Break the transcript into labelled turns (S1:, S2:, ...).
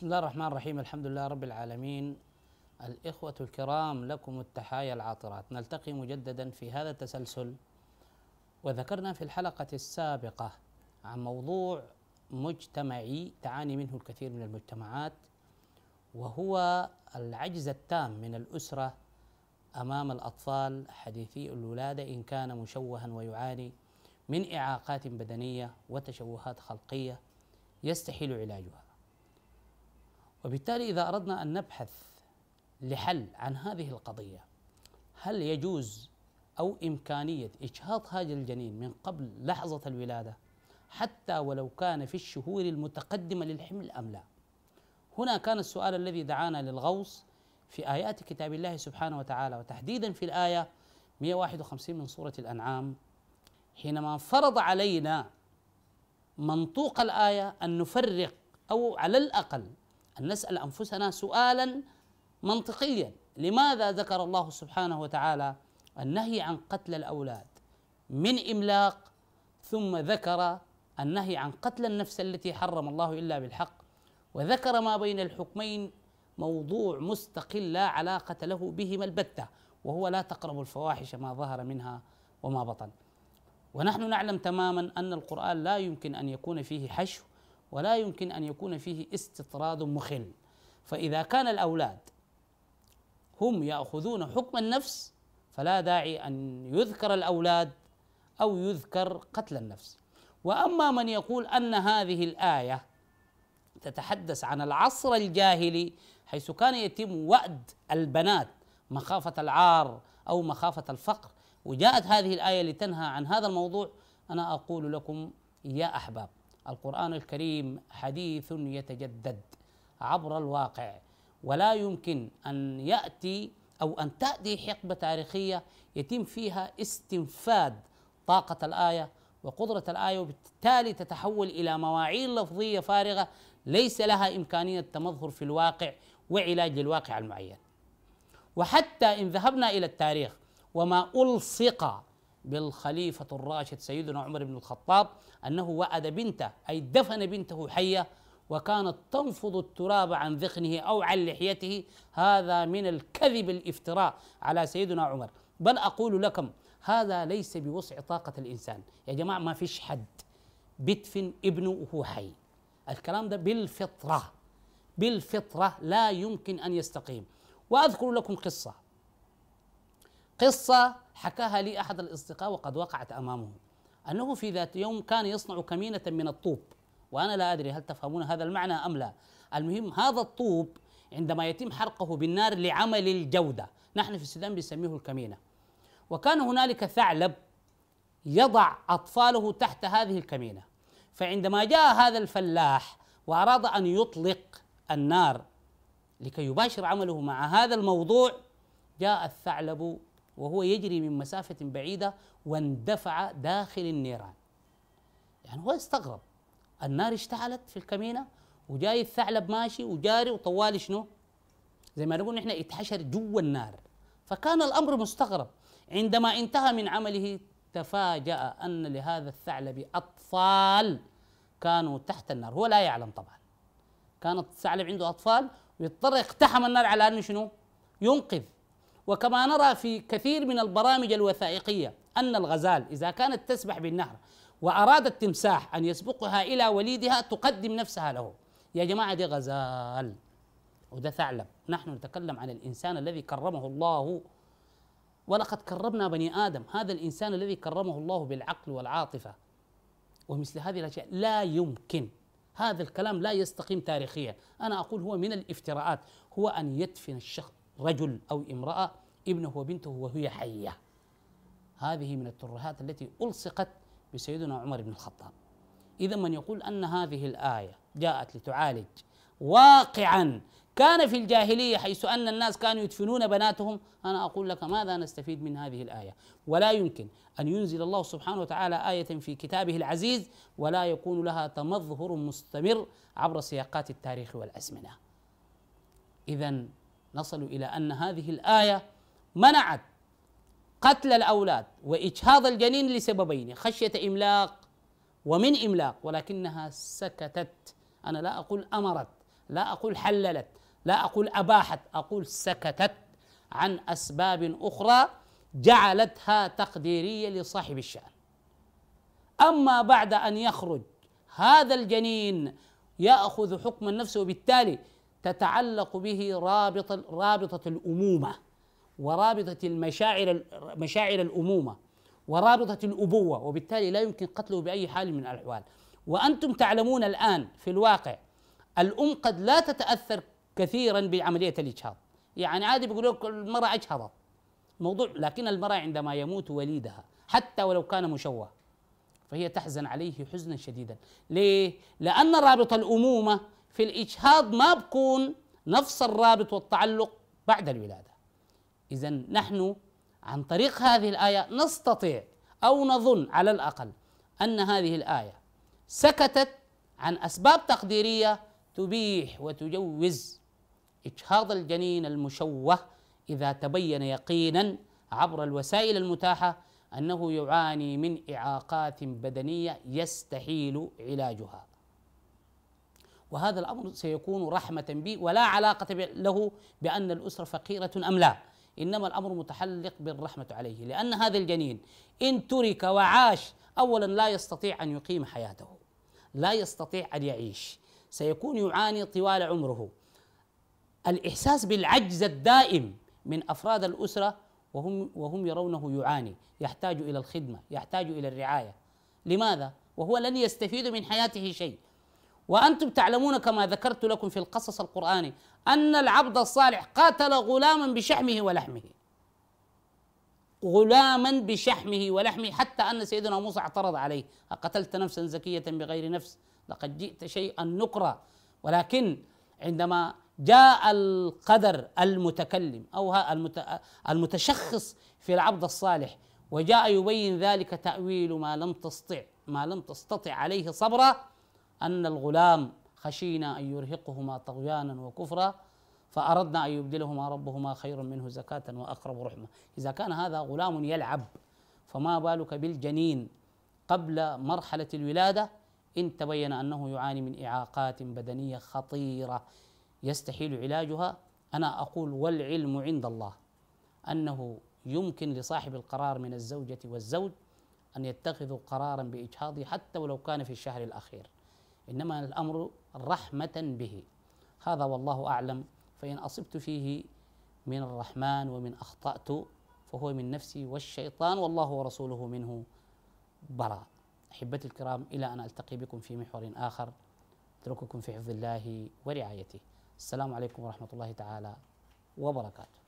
S1: بسم الله الرحمن الرحيم. الحمد لله رب العالمين. الإخوة الكرام لكم التحايا العاطرات. نلتقي مجددا في هذا التسلسل. وذكرنا في الحلقة السابقة عن موضوع مجتمعي تعاني منه الكثير من المجتمعات وهو العجز التام من الأسرة أمام الأطفال حديثي الولادة إن كان مشوها ويعاني من إعاقات بدنية وتشوهات خلقية يستحيل علاجها. وبالتالي إذا أردنا أن نبحث لحل عن هذه القضية هل يجوز أو إمكانية إجهاض هذا الجنين من قبل لحظة الولادة حتى ولو كان في الشهور المتقدمة للحمل أم لا؟ هنا كان السؤال الذي دعانا للغوص في آيات كتاب الله سبحانه وتعالى وتحديدا في الآية 151 من سورة الأنعام حينما فرض علينا منطوق الآية أن نفرق أو على الأقل أن نسأل أنفسنا سؤالا منطقيا. لماذا ذكر الله سبحانه وتعالى النهي عن قتل الأولاد؟ من إملاق ثم ذكر النهي عن قتل النفس التي حرم الله إلا بالحق وذكر ما بين الحكمين موضوع مستقل لا علاقة له بهما البتة وهو لا تقربوا الفواحش ما ظهر منها وما بطن. ونحن نعلم تماما أن القرآن لا يمكن أن يكون فيه حشو ولا يمكن أن يكون فيه استطراد مخل. فإذا كان الأولاد هم يأخذون حكم النفس فلا داعي أن يذكر الأولاد أو يذكر قتل النفس. وأما من يقول أن هذه الآية تتحدث عن العصر الجاهلي حيث كان يتم وأد البنات مخافة العار أو مخافة الفقر وجاءت هذه الآية لتنهى عن هذا الموضوع أنا أقول لكم يا أحباب القرآن الكريم حديث يتجدد عبر الواقع. ولا يمكن أن يأتي أو أن تأتي حقبة تاريخية يتم فيها استنفاد طاقة الآية وقدرة الآية وبالتالي تتحول إلى مواعيد لفظية فارغة ليس لها إمكانية تمظهر في الواقع وعلاج للواقع المعين. وحتى إن ذهبنا إلى التاريخ وما ألصق بالخليفة الراشد سيدنا عمر بن الخطاب أنه وعد بنته أي دفن بنته حية وكانت تنفض التراب عن ذقنه أو عن لحيته. هذا من الكذب الافتراء على سيدنا عمر. بل أقول لكم هذا ليس بوسع طاقة الإنسان. يا جماعة ما فيش حد بيدفن ابنه وهو حي. الكلام ده بالفطرة بالفطرة لا يمكن أن يستقيم. وأذكر لكم قصة. قصة حكاها لي أحد الأصدقاء وقد وقعت أمامه. أنه في ذات يوم كان يصنع كمينة من الطوب وأنا لا أدري هل تفهمون هذا المعنى أم لا. المهم هذا الطوب عندما يتم حرقه بالنار لعمل الجودة. نحن في السودان بنسميه الكمينة. وكان هنالك ثعلب يضع أطفاله تحت هذه الكمينة. فعندما جاء هذا الفلاح وأراد أن يطلق النار لكي يباشر عمله مع هذا الموضوع جاء الثعلب وهو يجري من مسافة بعيدة واندفع داخل النيران. يعني هو استغرب. النار اشتعلت في الكمينة وجاي الثعلب ماشي وجاري وطوالي شنو؟ زي ما نقول نحن اتحشر جوا النار. فكان الأمر مستغرب. عندما انتهى من عمله تفاجأ أن لهذا الثعلب أطفال كانوا تحت النار. هو لا يعلم طبعا. كانت الثعلب عنده أطفال ويضطر يقتحم النار على أنه شنو؟ ينقذ. وكما نرى في كثير من البرامج الوثائقية أن الغزال إذا كانت تسبح بالنهر واراد التمساح أن يسبقها إلى وليدها تقدم نفسها له. يا جماعة دي غزال. وده ثعلب. نحن نتكلم عن الإنسان الذي كرمه الله. ولقد كرمنا بني آدم. هذا الإنسان الذي كرمه الله بالعقل والعاطفة. ومثل هذه الأشياء لا يمكن. هذا الكلام لا يستقيم تاريخيا. أنا أقول هو من الافتراءات. هو أن يدفن الشخص. رجل أو امرأة ابنه وبنته وهي حية. هذه من الترهات التي ألصقت بسيدنا عمر بن الخطاب. إذا من يقول أن هذه الآية جاءت لتعالج واقعا كان في الجاهلية حيث أن الناس كانوا يدفنون بناتهم أنا أقول لك ماذا نستفيد من هذه الآية؟ ولا يمكن أن ينزل الله سبحانه وتعالى آية في كتابه العزيز ولا يكون لها تمظهر مستمر عبر سياقات التاريخ والأزمنة. اذا نصل إلى أن هذه الآية منعت قتل الأولاد وإجهاض الجنين لسببين خشية إملاق ومن إملاق ولكنها سكتت. أنا لا أقول أمرت لا أقول حللت لا أقول أباحت أقول سكتت عن أسباب أخرى جعلتها تقديرية لصاحب الشأن. أما بعد أن يخرج هذا الجنين يأخذ حكم النفس وبالتالي تتعلق به رابطة رابطة الأمومة ورابطة المشاعر مشاعر الأمومة ورابطة الأبوة وبالتالي لا يمكن قتله بأي حال من الأحوال. وأنتم تعلمون الآن في الواقع الأم قد لا تتأثر كثيرا بعملية الإجهاض. يعني عادي بيقول لك المرأة أجهضت موضوع لكن المرأة عندما يموت وليدها حتى ولو كان مشوه فهي تحزن عليه حزنا شديدا. ليه؟ لأن رابط الأمومة في الإجهاض ما بكون نفس الرابط والتعلق بعد الولادة. إذا نحن عن طريق هذه الآية نستطيع أو نظن على الأقل أن هذه الآية سكتت عن أسباب تقديرية تبيح وتجوز إجهاض الجنين المشوه إذا تبين يقينا عبر الوسائل المتاحة أنه يعاني من إعاقات بدنية يستحيل علاجها. وهذا الأمر سيكون رحمة به ولا علاقة له بأن الأسرة فقيرة أم لا. إنما الأمر متحلق بالرحمة عليه. لأن هذا الجنين إن ترك وعاش أولا لا يستطيع أن يقيم حياته. لا يستطيع أن يعيش. سيكون يعاني طوال عمره. الإحساس بالعجز الدائم من أفراد الأسرة وهم وهم يرونه يعاني. يحتاج إلى الخدمة يحتاج إلى الرعاية. لماذا؟ وهو لن يستفيد من حياته شيء. وأنتم تعلمون كما ذكرت لكم في القصص القرآني أن العبد الصالح قاتل غلاما بشحمه ولحمه. غلاما بشحمه ولحمه حتى أن سيدنا موسى اعترض عليه. أقتلت نفسا زكية بغير نفس؟ لقد جئت شيئا نكرا ولكن عندما جاء القدر المتكلم أو المتشخص في العبد الصالح وجاء يبين ذلك تأويل ما لم تستطع ما لم تستطع عليه صبرا أن الغلام خشينا أن يرهقهما طغيانا وكفرا فأردنا أن يبدلهما ربهما خيرا منه زكاة وأقرب رحمة. إذا كان هذا غلام يلعب فما بالك بالجنين قبل مرحلة الولادة؟ إن تبين أنه يعاني من إعاقات بدنية خطيرة يستحيل علاجها أنا أقول والعلم عند الله أنه يمكن لصاحب القرار من الزوجة والزوج أن يتخذوا قرارا بإجهاضه حتى ولو كان في الشهر الأخير. إنما الأمر رحمة به. هذا والله أعلم. فإن أصبت فيه من الرحمن ومن أخطأت فهو من نفسي والشيطان والله ورسوله منه براء أحبتي الكرام إلى أن ألتقي بكم في محور آخر. أترككم في حفظ الله ورعايته. السلام عليكم ورحمة الله تعالى وبركاته.